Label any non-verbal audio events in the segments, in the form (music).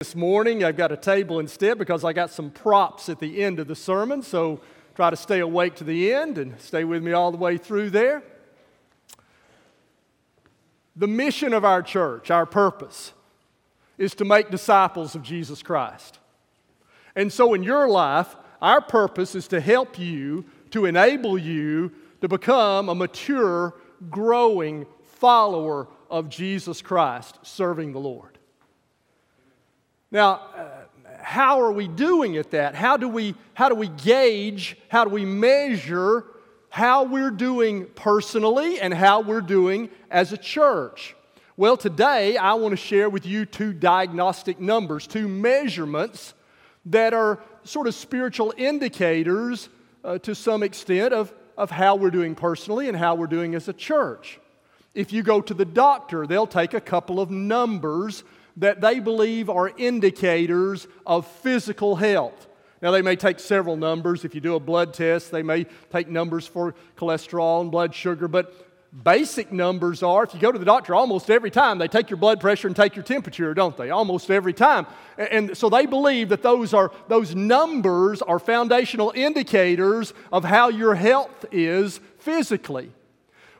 This morning, I've got a table instead because I got some props at the end of the sermon, so try to stay awake to the end and stay with me all the way through there. The mission of our church, our purpose, is to make disciples of Jesus Christ. And so, in your life, our purpose is to help you, to enable you to become a mature, growing follower of Jesus Christ, serving the Lord. Now, uh, how are we doing at that? How do we, how do we gauge, how do we measure how we're doing personally and how we're doing as a church? Well, today I want to share with you two diagnostic numbers, two measurements that are sort of spiritual indicators uh, to some extent of, of how we're doing personally and how we're doing as a church. If you go to the doctor, they'll take a couple of numbers that they believe are indicators of physical health. Now, they may take several numbers. If you do a blood test, they may take numbers for cholesterol and blood sugar, but basic numbers are if you go to the doctor almost every time, they take your blood pressure and take your temperature, don't they? Almost every time. And so they believe that those, are, those numbers are foundational indicators of how your health is physically.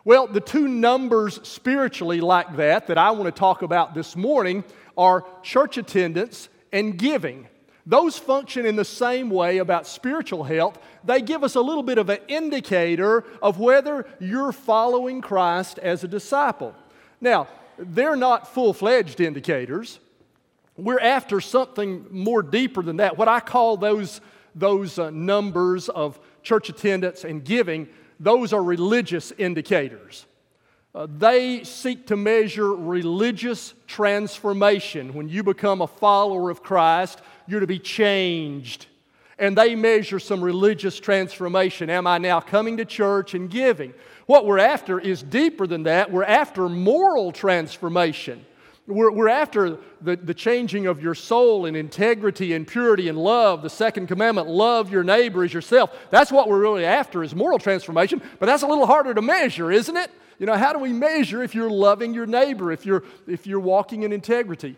Well, the two numbers spiritually like that that I want to talk about this morning are church attendance and giving. Those function in the same way about spiritual health. They give us a little bit of an indicator of whether you're following Christ as a disciple. Now, they're not full fledged indicators. We're after something more deeper than that. What I call those, those uh, numbers of church attendance and giving, those are religious indicators. Uh, they seek to measure religious transformation. When you become a follower of Christ, you're to be changed. And they measure some religious transformation. Am I now coming to church and giving? What we're after is deeper than that. We're after moral transformation. We're, we're after the, the changing of your soul in integrity and purity and love. The second commandment, love your neighbor as yourself. That's what we're really after is moral transformation, but that's a little harder to measure, isn't it? You know, how do we measure if you're loving your neighbor, if you're, if you're walking in integrity?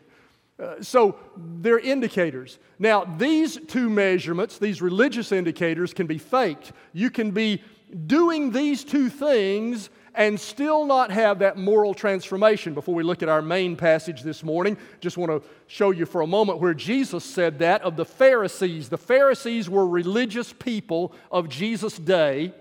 Uh, so they're indicators. Now, these two measurements, these religious indicators, can be faked. You can be doing these two things and still not have that moral transformation. Before we look at our main passage this morning, just want to show you for a moment where Jesus said that of the Pharisees. The Pharisees were religious people of Jesus' day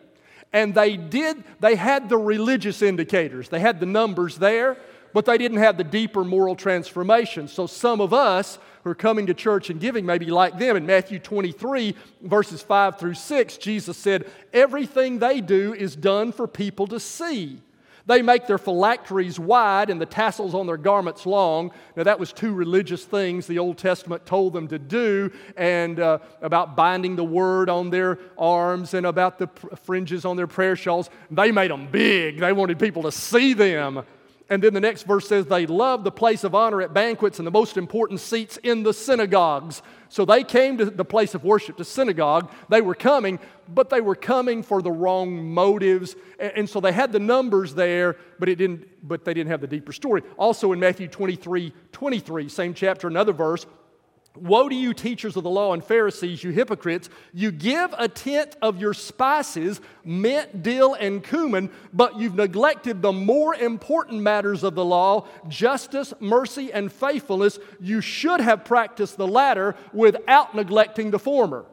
and they did they had the religious indicators. They had the numbers there but they didn't have the deeper moral transformation. So some of us who are coming to church and giving maybe like them in matthew 23 verses 5 through 6 jesus said everything they do is done for people to see they make their phylacteries wide and the tassels on their garments long. Now, that was two religious things the Old Testament told them to do, and uh, about binding the word on their arms and about the fringes on their prayer shawls. They made them big, they wanted people to see them. And then the next verse says, They love the place of honor at banquets and the most important seats in the synagogues. So they came to the place of worship, to synagogue. They were coming, but they were coming for the wrong motives. And, so they had the numbers there, but, it didn't, but they didn't have the deeper story. Also in Matthew 23 23, same chapter, another verse, Woe to you, teachers of the law and Pharisees, you hypocrites! You give a tenth of your spices, mint, dill, and cumin, but you've neglected the more important matters of the law justice, mercy, and faithfulness. You should have practiced the latter without neglecting the former.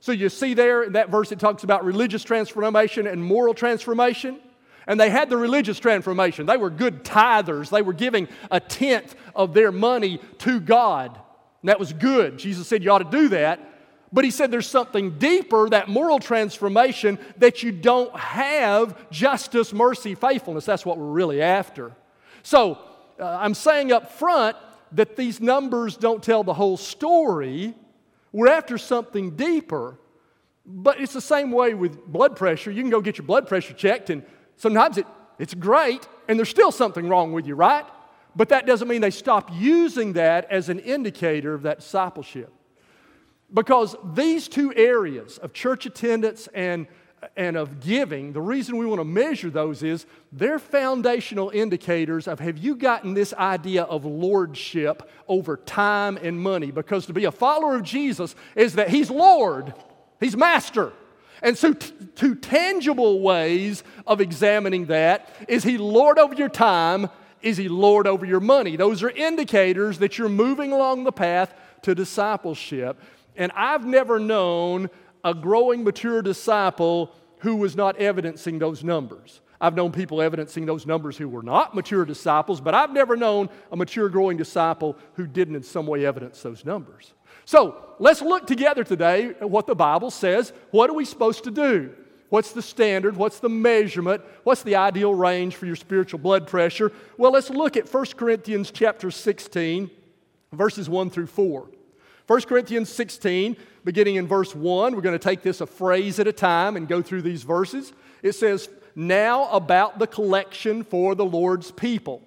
So you see there in that verse, it talks about religious transformation and moral transformation. And they had the religious transformation. They were good tithers, they were giving a tenth of their money to God. And that was good. Jesus said you ought to do that. But he said there's something deeper, that moral transformation, that you don't have justice, mercy, faithfulness. That's what we're really after. So uh, I'm saying up front that these numbers don't tell the whole story. We're after something deeper. But it's the same way with blood pressure. You can go get your blood pressure checked, and sometimes it, it's great, and there's still something wrong with you, right? But that doesn't mean they stop using that as an indicator of that discipleship. Because these two areas of church attendance and, and of giving, the reason we want to measure those is they're foundational indicators of have you gotten this idea of lordship over time and money? Because to be a follower of Jesus is that He's Lord, He's Master. And so, t- two tangible ways of examining that is He Lord over your time? Is He Lord over your money? Those are indicators that you're moving along the path to discipleship. And I've never known a growing, mature disciple who was not evidencing those numbers. I've known people evidencing those numbers who were not mature disciples, but I've never known a mature, growing disciple who didn't in some way evidence those numbers. So let's look together today at what the Bible says. What are we supposed to do? What's the standard? What's the measurement? What's the ideal range for your spiritual blood pressure? Well, let's look at 1 Corinthians chapter 16, verses 1 through 4. 1 Corinthians 16, beginning in verse 1, we're going to take this a phrase at a time and go through these verses. It says, Now about the collection for the Lord's people.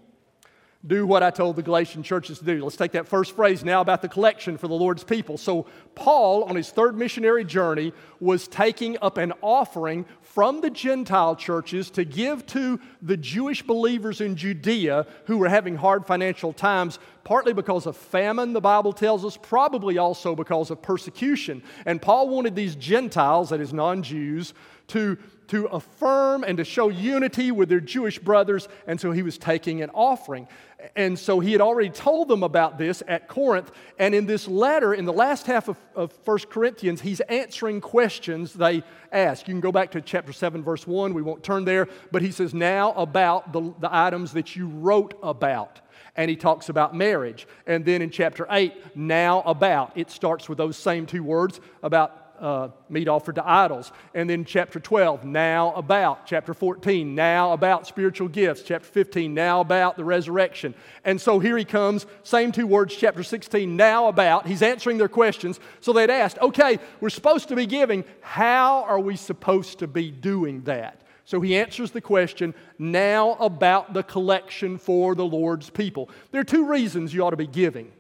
Do what I told the Galatian churches to do. Let's take that first phrase now about the collection for the Lord's people. So, Paul, on his third missionary journey, was taking up an offering from the Gentile churches to give to the Jewish believers in Judea who were having hard financial times, partly because of famine, the Bible tells us, probably also because of persecution. And Paul wanted these Gentiles, that is, non Jews, to to affirm and to show unity with their Jewish brothers, and so he was taking an offering. And so he had already told them about this at Corinth. And in this letter, in the last half of, of 1 Corinthians, he's answering questions they ask. You can go back to chapter 7, verse 1. We won't turn there. But he says, Now about the, the items that you wrote about and he talks about marriage. And then in chapter 8, now about. It starts with those same two words about uh, meat offered to idols. And then chapter 12, now about. Chapter 14, now about spiritual gifts. Chapter 15, now about the resurrection. And so here he comes, same two words, chapter 16, now about. He's answering their questions. So they'd asked, okay, we're supposed to be giving. How are we supposed to be doing that? So he answers the question now about the collection for the Lord's people. There are two reasons you ought to be giving.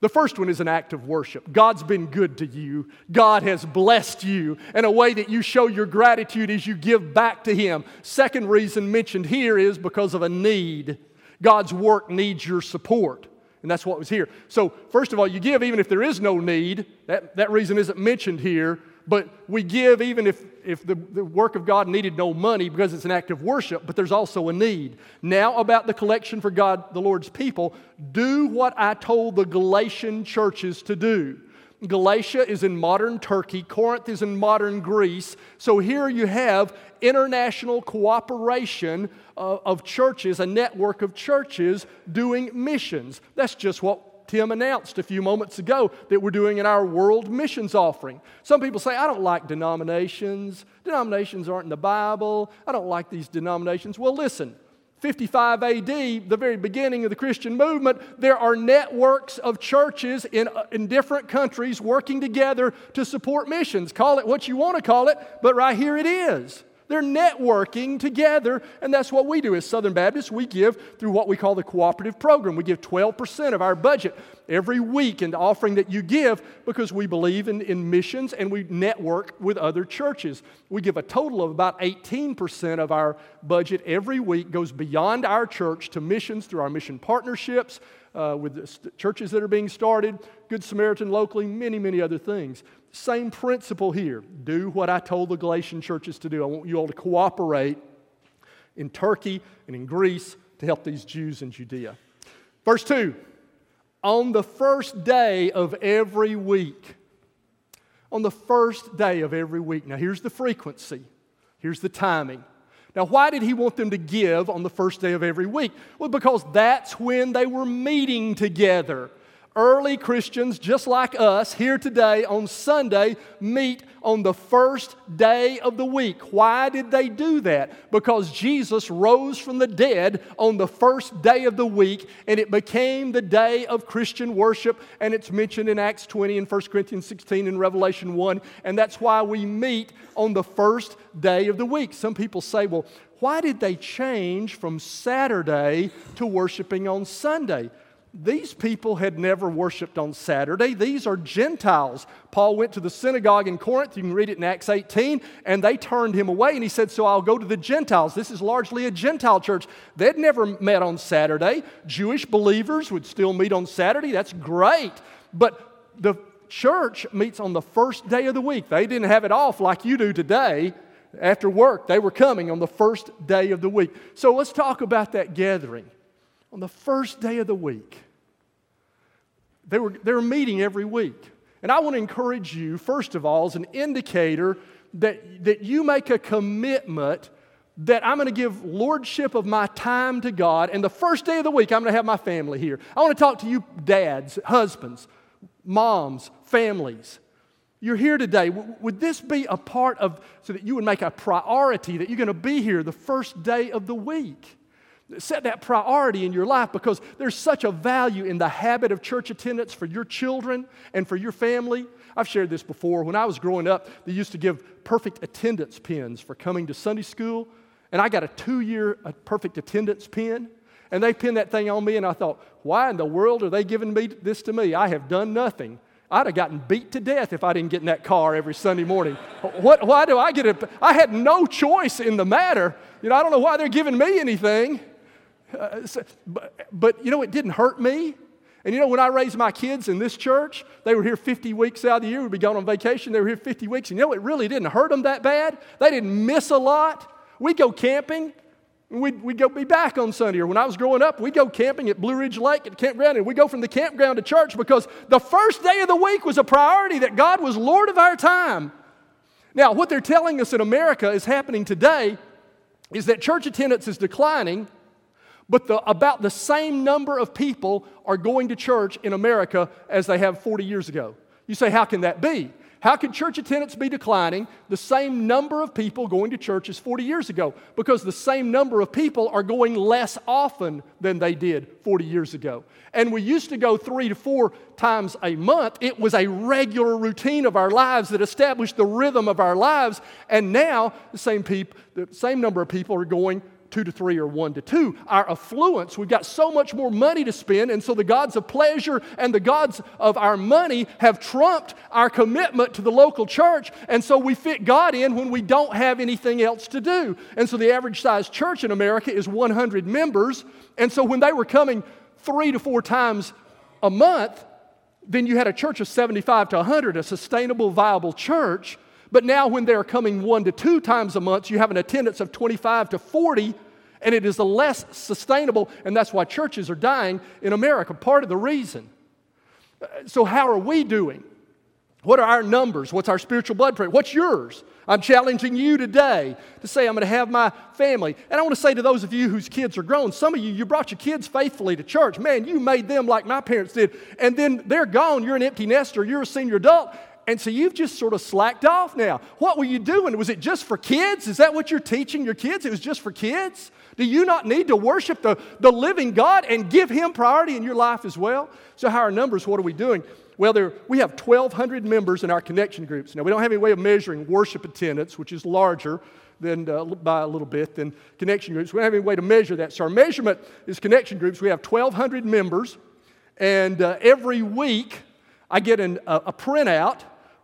The first one is an act of worship. God's been good to you. God has blessed you in a way that you show your gratitude as you give back to Him. Second reason mentioned here is because of a need. God's work needs your support. And that's what was here. So, first of all, you give even if there is no need. That, that reason isn't mentioned here but we give even if, if the, the work of God needed no money because it's an act of worship, but there's also a need. Now, about the collection for God, the Lord's people, do what I told the Galatian churches to do. Galatia is in modern Turkey, Corinth is in modern Greece. So here you have international cooperation of, of churches, a network of churches doing missions. That's just what Tim announced a few moments ago that we're doing in our world missions offering. Some people say, I don't like denominations. Denominations aren't in the Bible. I don't like these denominations. Well, listen. 55 AD, the very beginning of the Christian movement, there are networks of churches in, uh, in different countries working together to support missions. Call it what you want to call it, but right here it is. They're networking together, and that's what we do as Southern Baptists. We give through what we call the cooperative program. We give 12% of our budget every week in the offering that you give because we believe in, in missions and we network with other churches. We give a total of about 18% of our budget every week goes beyond our church to missions through our mission partnerships uh, with st- churches that are being started, Good Samaritan locally, many, many other things. Same principle here. Do what I told the Galatian churches to do. I want you all to cooperate in Turkey and in Greece to help these Jews in Judea. Verse 2 On the first day of every week, on the first day of every week. Now, here's the frequency, here's the timing. Now, why did he want them to give on the first day of every week? Well, because that's when they were meeting together early Christians, just like us, here today on Sunday, meet on the first day of the week. Why did they do that? Because Jesus rose from the dead on the first day of the week, and it became the day of Christian worship, and it's mentioned in Acts 20 and 1 Corinthians 16 and Revelation 1, and that's why we meet on the first day of the week. Some people say, well, why did they change from Saturday to worshiping on Sunday? These people had never worshiped on Saturday. These are Gentiles. Paul went to the synagogue in Corinth, you can read it in Acts 18, and they turned him away, and he said, So I'll go to the Gentiles. This is largely a Gentile church. They'd never met on Saturday. Jewish believers would still meet on Saturday. That's great. But the church meets on the first day of the week. They didn't have it off like you do today. After work, they were coming on the first day of the week. So let's talk about that gathering on the first day of the week. They were, they were meeting every week. And I want to encourage you, first of all, as an indicator that, that you make a commitment that I'm going to give lordship of my time to God. And the first day of the week, I'm going to have my family here. I want to talk to you, dads, husbands, moms, families. You're here today. Would this be a part of, so that you would make a priority that you're going to be here the first day of the week? Set that priority in your life because there's such a value in the habit of church attendance for your children and for your family. I've shared this before. When I was growing up, they used to give perfect attendance pins for coming to Sunday school, and I got a two year perfect attendance pin. And they pinned that thing on me, and I thought, why in the world are they giving me this to me? I have done nothing. I'd have gotten beat to death if I didn't get in that car every Sunday morning. (laughs) what, why do I get it? I had no choice in the matter. You know, I don't know why they're giving me anything. Uh, so, but, but, you know, it didn't hurt me. And you know, when I raised my kids in this church, they were here 50 weeks out of the year. We'd be going on vacation. They were here 50 weeks. And you know, it really didn't hurt them that bad. They didn't miss a lot. We'd go camping. We'd, we'd go be back on Sunday. Or when I was growing up, we'd go camping at Blue Ridge Lake at campground. And we'd go from the campground to church because the first day of the week was a priority that God was Lord of our time. Now, what they're telling us in America is happening today is that church attendance is declining but the, about the same number of people are going to church in America as they have 40 years ago. You say, how can that be? How can church attendance be declining? The same number of people going to church as 40 years ago because the same number of people are going less often than they did 40 years ago. And we used to go three to four times a month. It was a regular routine of our lives that established the rhythm of our lives. And now the same, peop- the same number of people are going two to three or one to two. Our affluence, we've got so much more money to spend, and so the gods of pleasure and the gods of our money have trumped our commitment to the local church, and so we fit God in when we don't have anything else to do. And so the average size church in America is 100 members, and so when they were coming three to four times a month, then you had a church of 75 to 100, a sustainable, viable church. But now, when they're coming one to two times a month, you have an attendance of 25 to 40, and it is less sustainable, and that's why churches are dying in America. Part of the reason. So, how are we doing? What are our numbers? What's our spiritual blood pressure? What's yours? I'm challenging you today to say, I'm going to have my family. And I want to say to those of you whose kids are grown, some of you, you brought your kids faithfully to church. Man, you made them like my parents did. And then they're gone. You're an empty nester. You're a senior adult. And so you've just sort of slacked off now. What were you doing? Was it just for kids? Is that what you're teaching your kids? It was just for kids? Do you not need to worship the, the living God and give Him priority in your life as well? So, how are numbers? What are we doing? Well, there, we have 1,200 members in our connection groups. Now, we don't have any way of measuring worship attendance, which is larger than, uh, by a little bit than connection groups. We don't have any way to measure that. So, our measurement is connection groups. We have 1,200 members, and uh, every week I get an, a, a printout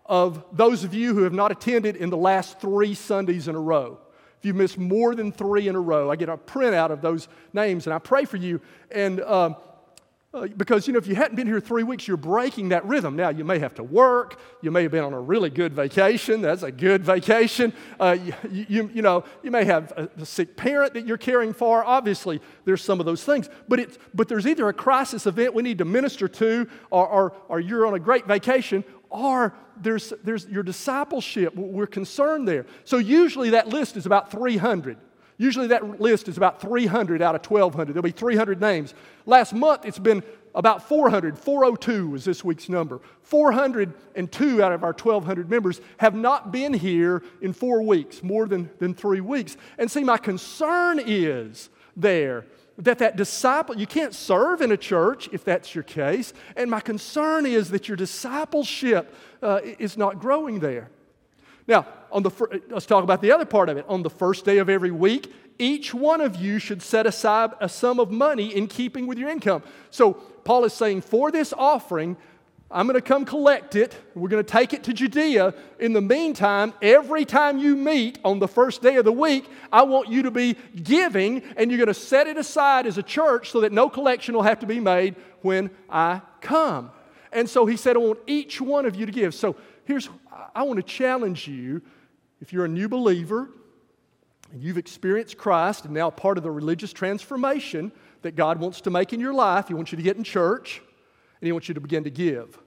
of those of you who have not attended in the last three Sundays in a row. If you missed more than three in a row, I get a printout of those names and I pray for you. And um, uh, because, you know, if you hadn't been here three weeks, you're breaking that rhythm. Now, you may have to work. You may have been on a really good vacation. That's a good vacation. Uh, you, you, you, know, you may have a, a, sick parent that you're caring for. Obviously, there's some of those things. But, it's, but there's either a crisis event we need to minister to, or, or, or you're on a great vacation, or there's, there's your discipleship. We're concerned there. So usually that list is about 300. Usually that list is about 300 out of 1,200. There'll be 300 names. Last month it's been about 400. 402 was this week's number. 402 out of our 1,200 members have not been here in four weeks, more than, than three weeks. And see, my concern is there that that disciple you can't serve in a church if that's your case. And my concern is that your discipleship uh, is not growing there. Now on the let's talk about the other part of it. On the first day of every week each one of you should set aside a sum of money in keeping with your income. So Paul is saying, for this offering, I'm going to come collect it. We're going to take it to Judea. In the meantime, every time you meet on the first day of the week, I want you to be giving, and you're going to set it aside as a church so that no collection will have to be made when I come. And so he said, I want each one of you to give. So here's, I want to challenge you if you're a new believer, and you've experienced Christ and now part of the religious transformation that God wants to make in your life, He wants you to get in church and He wants you to begin to give.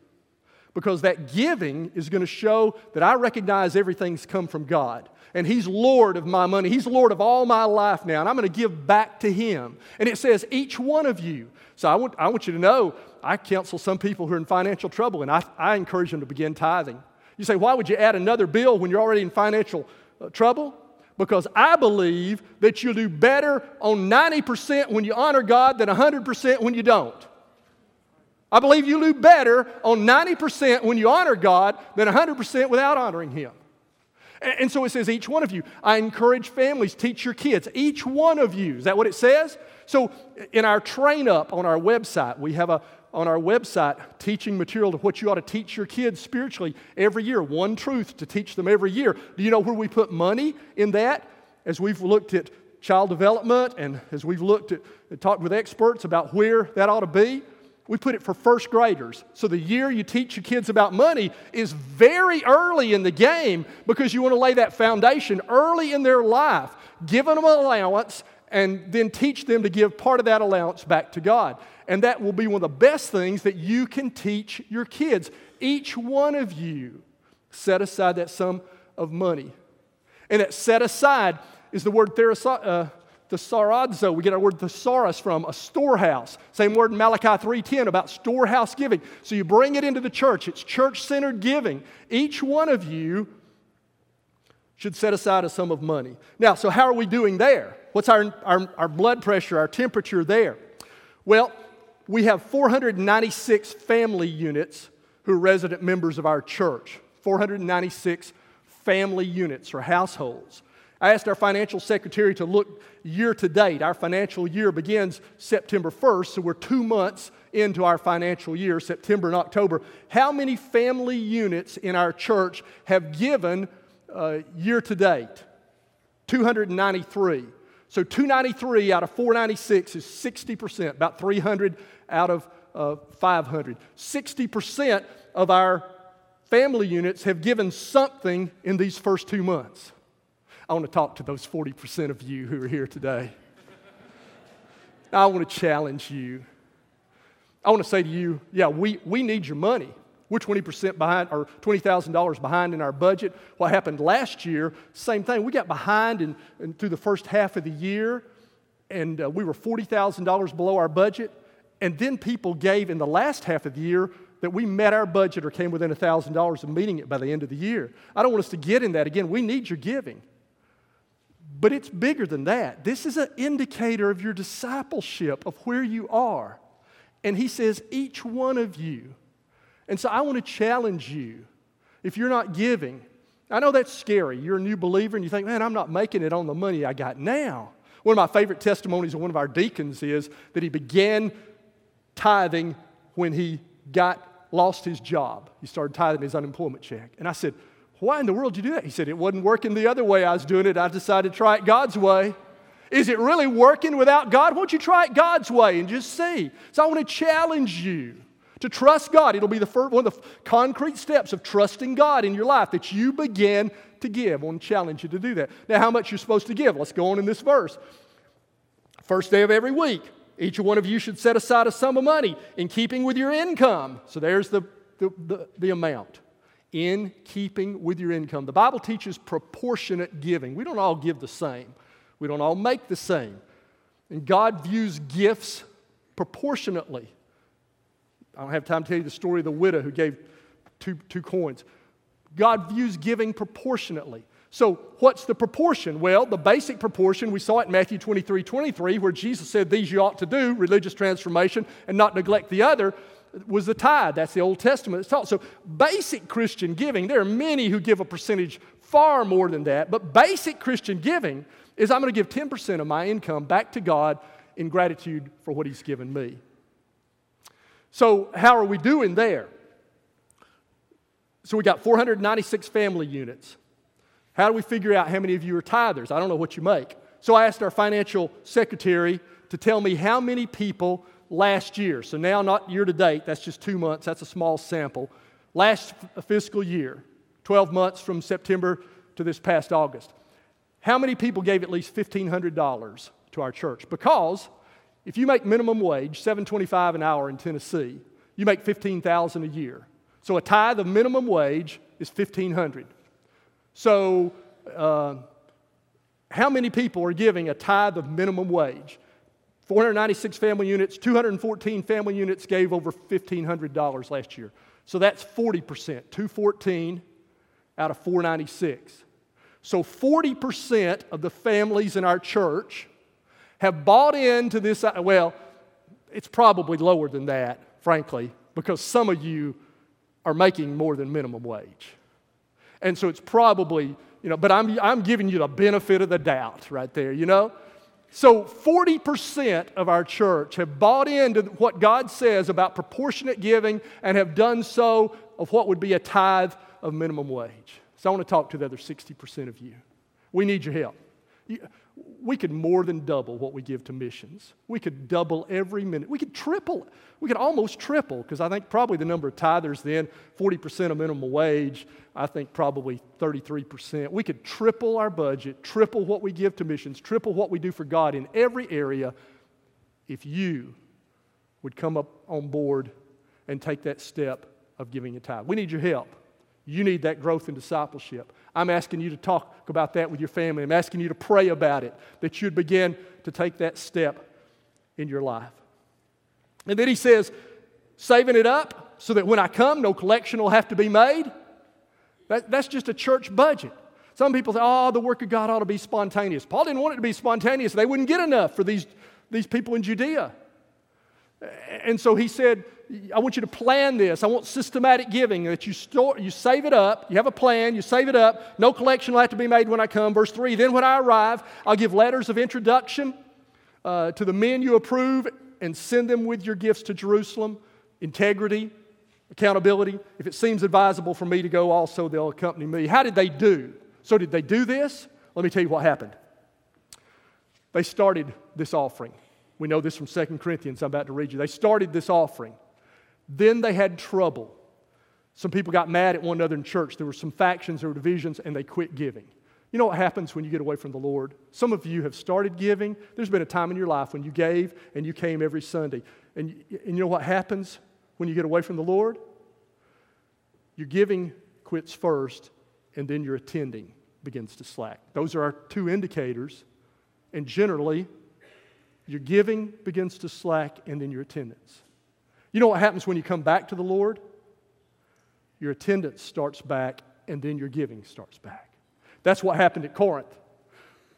Because that giving is going to show that I recognize everything's come from God. And He's Lord of my money. He's Lord of all my life now. And I'm going to give back to Him. And it says, each one of you. So I want, I want you to know, I counsel some people who are in financial trouble, and I, I encourage them to begin tithing. You say, why would you add another bill when you're already in financial uh, trouble? Because I believe that you'll do better on 90% when you honor God than 100% when you don't. I believe you do better on 90% when you honor God than 100% without honoring Him. And so it says, each one of you. I encourage families, teach your kids. Each one of you. Is that what it says? So in our train up on our website, we have a on our website teaching material to what you ought to teach your kids spiritually every year. One truth to teach them every year. Do you know where we put money in that? As we've looked at child development and as we've looked at talked with experts about where that ought to be, we put it for first graders. So the year you teach your kids about money is very early in the game because you want to lay that foundation early in their life, giving them an allowance and then teach them to give part of that allowance back to God. And that will be one of the best things that you can teach your kids. Each one of you set aside that sum of money. And that set aside is the word uh, thesaurazo. We get our word thesaurus from, a storehouse. Same word in Malachi 3.10 about storehouse giving. So you bring it into the church. It's church-centered giving. Each one of you should set aside a sum of money. Now, so how are we doing there? What's our, our, our blood pressure, our temperature there? Well, we have 496 family units who are resident members of our church. 496 family units or households. I asked our financial secretary to look year to date. Our financial year begins September 1st, so we're two months into our financial year, September and October. How many family units in our church have given uh, year to date? 293. So 293 out of 496 is 60%, about 300 out of uh, 500. 60% of our family units have given something in these first two months. I want to talk to those 40% of you who are here today. I want to challenge you. I want to say to you, yeah, we, we need your money. We're 20% behind or $20,000 behind in our budget. What happened last year, same thing. We got behind in, in through the first half of the year, and uh, we were $40,000 below our budget. And then people gave in the last half of the year that we met our budget or came within $1,000 of meeting it by the end of the year. I don't want us to get in that again. We need your giving. But it's bigger than that. This is an indicator of your discipleship, of where you are. And he says, each one of you and so I want to challenge you. If you're not giving, I know that's scary. You're a new believer and you think, man, I'm not making it on the money I got now. One of my favorite testimonies of one of our deacons is that he began tithing when he got lost his job. He started tithing his unemployment check. And I said, why in the world did you do that? He said, it wasn't working the other way I was doing it. I decided to try it God's way. Is it really working without God? Won't you try it God's way and just see? So I want to challenge you to trust God. It'll be the first, one of the concrete steps of trusting God in your life that you begin to give. I want to challenge you to do that. Now, how much you're supposed to give? Let's go on in this verse. First day of every week, each one of you should set aside a sum of money in keeping with your income. So there's the, the, the, the amount. In keeping with your income. The Bible teaches proportionate giving. We don't all give the same, we don't all make the same. And God views gifts proportionately. I don't have time to tell you the story of the widow who gave two, two coins. God views giving proportionately. So, what's the proportion? Well, the basic proportion, we saw it in Matthew 23 23, where Jesus said, These you ought to do, religious transformation, and not neglect the other, was the tithe. That's the Old Testament. It's taught. So, basic Christian giving, there are many who give a percentage far more than that, but basic Christian giving is I'm going to give 10% of my income back to God in gratitude for what He's given me. So, how are we doing there? So, we got 496 family units. How do we figure out how many of you are tithers? I don't know what you make. So, I asked our financial secretary to tell me how many people last year, so now not year to date, that's just two months, that's a small sample. Last fiscal year, 12 months from September to this past August, how many people gave at least $1,500 to our church? Because if you make minimum wage, 725 an hour in Tennessee, you make 15,000 a year. So a tithe of minimum wage is 1500. So uh, how many people are giving a tithe of minimum wage? 496 family units, 214 family units gave over $1,500 last year. So that's 40%, 214 out of 496. So 40% of the families in our church have bought into this. Uh, well, it's probably lower than that, frankly, because some of you are making more than minimum wage. And so it's probably, you know, but I'm, I'm giving you the benefit of the doubt right there, you know? So 40% of our church have bought into what God says about proportionate giving and have done so of what would be a tithe of minimum wage. So I want to talk to the other 60% of you. We need your help. We could more than double what we give to missions. We could double every minute. We could triple. We could almost triple, because I think probably the number of tithers then, 40% of minimum wage, I think probably 33%. We could triple our budget, triple what we give to missions, triple what we do for God in every area if you would come up on board and take that step of giving a tithe. We need your help. You need that growth in discipleship. I'm asking you to talk about that with your family. I'm asking you to pray about it, that you'd begin to take that step in your life. And then he says, saving it up so that when I come, no collection will have to be made. That, that's just a church budget. Some people say, oh, the work of God ought to be spontaneous. Paul didn't want it to be spontaneous. They wouldn't get enough for these, these people in Judea. And so he said, I want you to plan this. I want systematic giving that you store, you save it up. You have a plan, you save it up. No collection will have to be made when I come. Verse 3 Then when I arrive, I'll give letters of introduction uh, to the men you approve and send them with your gifts to Jerusalem. Integrity, accountability. If it seems advisable for me to go, also they'll accompany me. How did they do? So, did they do this? Let me tell you what happened. They started this offering. We know this from 2 Corinthians, I'm about to read you. They started this offering. Then they had trouble. Some people got mad at one another in church. There were some factions, there were divisions, and they quit giving. You know what happens when you get away from the Lord? Some of you have started giving. There's been a time in your life when you gave and you came every Sunday. And, and you know what happens when you get away from the Lord? Your giving quits first, and then your attending begins to slack. Those are our two indicators. And generally, your giving begins to slack, and then your attendance. You know what happens when you come back to the Lord? Your attendance starts back, and then your giving starts back. That's what happened at Corinth.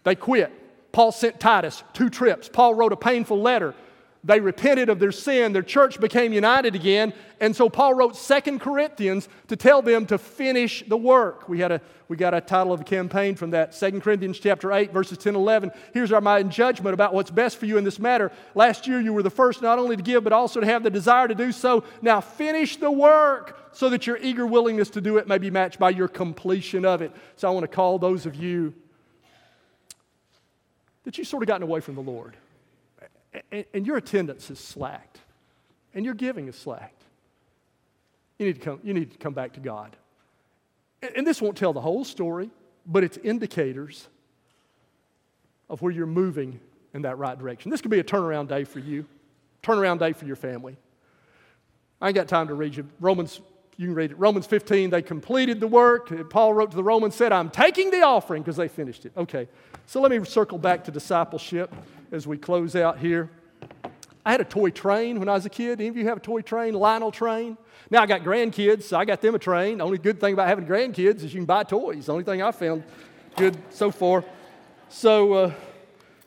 They quit. Paul sent Titus two trips. Paul wrote a painful letter they repented of their sin, their church became united again, and so Paul wrote Second Corinthians to tell them to finish the work. We, had a, we got a title of a campaign from that, Second Corinthians chapter 8, verses 10 11. Here's our my judgment about what's best for you in this matter. Last year you were the first not only to give, but also to have the desire to do so. Now finish the work so that your eager willingness to do it may be matched by your completion of it. So I want to call those of you that you've sort of gotten away from the Lord and, and your attendance is slacked, and your giving is slacked, you need to come, you need to come back to God. And, and this won't tell the whole story, but it's indicators of where you're moving in that right direction. This could be a turnaround day for you, turnaround day for your family. I ain't got time to read you Romans. You can read it. Romans 15, they completed the work. Paul wrote to the Romans, said, I'm taking the offering because they finished it. Okay, so let me circle back to discipleship as we close out here. I had a toy train when I was a kid. Any of you have a toy train, Lionel train? Now I got grandkids, so I got them a train. The only good thing about having grandkids is you can buy toys. The only thing I found good so far. So, uh,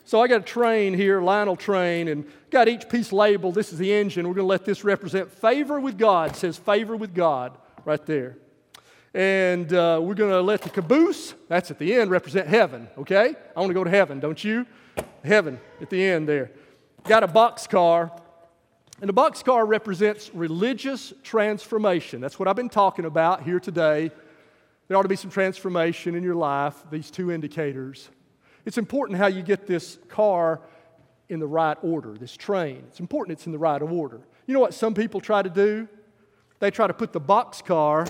so I got a train here, Lionel train, and got each piece labeled. This is the engine. We're going to let this represent favor with God. It says favor with God right there. And uh, we're going to let the caboose, that's at the end, represent heaven, okay? I want to go to heaven, don't you? Heaven at the end there. Got a box car, and the box car represents religious transformation. That's what I've been talking about here today. There ought to be some transformation in your life, these two indicators. It's important how you get this car in the right order, this train. It's important it's in the right order. You know what some people try to do? They try to put the box car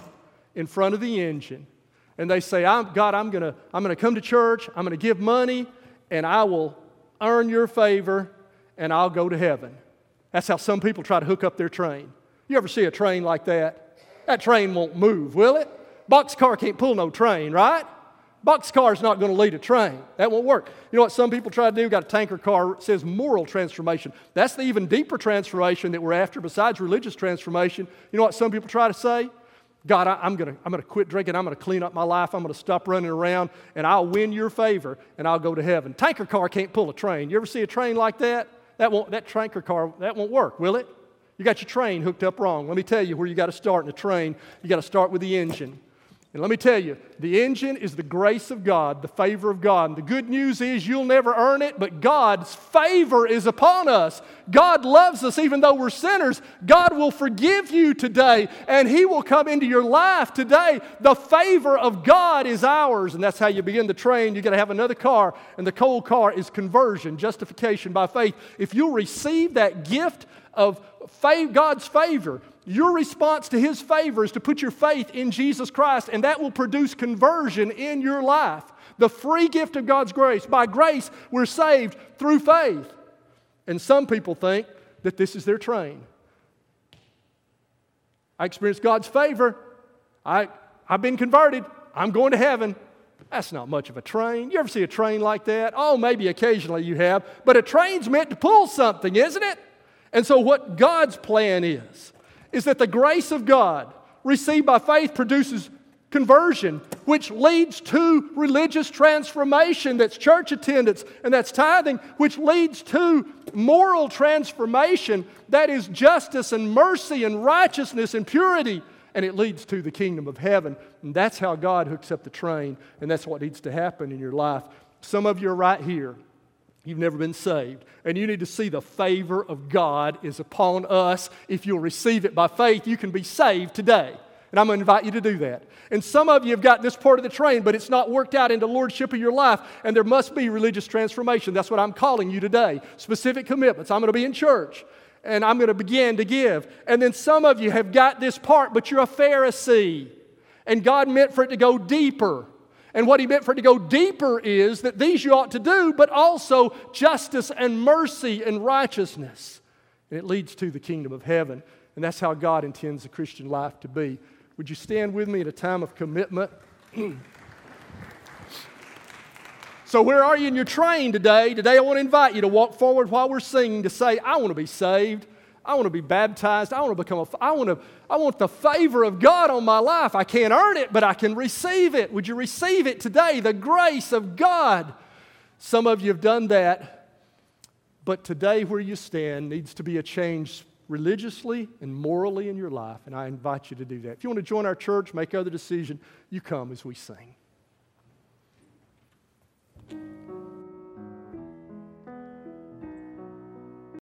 in front of the engine. And they say, I'm, God, I'm going to I'm going to come to church, I'm going to give money, and I will earn your favor, and I'll go to heaven. That's how some people try to hook up their train. You ever see a train like that? That train won't move, will it? Boxcar can't pull no train, right? Boxcar is not going to lead a train. That won't work. You know what some people try to do? Got a tanker car says moral transformation. That's the even deeper transformation that we're after besides religious transformation. You know what some people try to say? God, I, am going to I'm to quit drinking. I'm going to clean up my life. I'm going to stop running around, and I'll win your favor, and I'll go to heaven. Tanker car can't pull a train. You ever see a train like that? That, won't, that tanker car, that won't work, will it? You got your train hooked up wrong. Let me tell you where you got to start in a train. You got to start with the engine. And let me tell you, the engine is the grace of God, the favor of God. And the good news is you'll never earn it, but God's favor is upon us. God loves us even though we're sinners. God will forgive you today, and He will come into your life today. The favor of God is ours, and that's how you begin the train. You're going to have another car, and the cold car is conversion, justification by faith. If you'll receive that gift of God's favor, your response to His favor is to put your faith in Jesus Christ, and that will produce conversion in your life. The free gift of God's grace. By grace, we're saved through faith. And some people think that this is their train. I experienced God's favor. I, I've been converted. I'm going to heaven. That's not much of a train. You ever see a train like that? Oh, maybe occasionally you have. But a train's meant to pull something, isn't it? And so, what God's plan is, is that the grace of God received by faith produces conversion, which leads to religious transformation, that's church attendance, and that's tithing, which leads to moral transformation, that is justice and mercy and righteousness and purity, and it leads to the kingdom of heaven. And that's how God hooks up the train, and that's what needs to happen in your life. Some of you are right here. You've never been saved. And you need to see the favor of God is upon us. If you'll receive it by faith, you can be saved today. And I'm going to invite you to do that. And some of you have got this part of the train, but it's not worked out into lordship of your life, and there must be religious transformation. That's what I'm calling you today. Specific commitments. I'm going to be in church, and I'm going to begin to give. And then some of you have got this part, but you're a Pharisee, and God meant for it to go deeper. And what he meant for it to go deeper is that these you ought to do, but also justice and mercy and righteousness. And it leads to the kingdom of heaven. And that's how God intends the Christian life to be. Would you stand with me at a time of commitment? (clears throat) so, where are you in your train today? Today, I want to invite you to walk forward while we're singing to say, I want to be saved. I want to be baptized. I want to become a, I want to, I want the favor of God on my life. I can't earn it, but I can receive it. Would you receive it today? The grace of God. Some of you have done that, but today where you stand needs to be a change religiously and morally in your life, and I invite you to do that. If you want to join our church, make other decision, you come as we sing.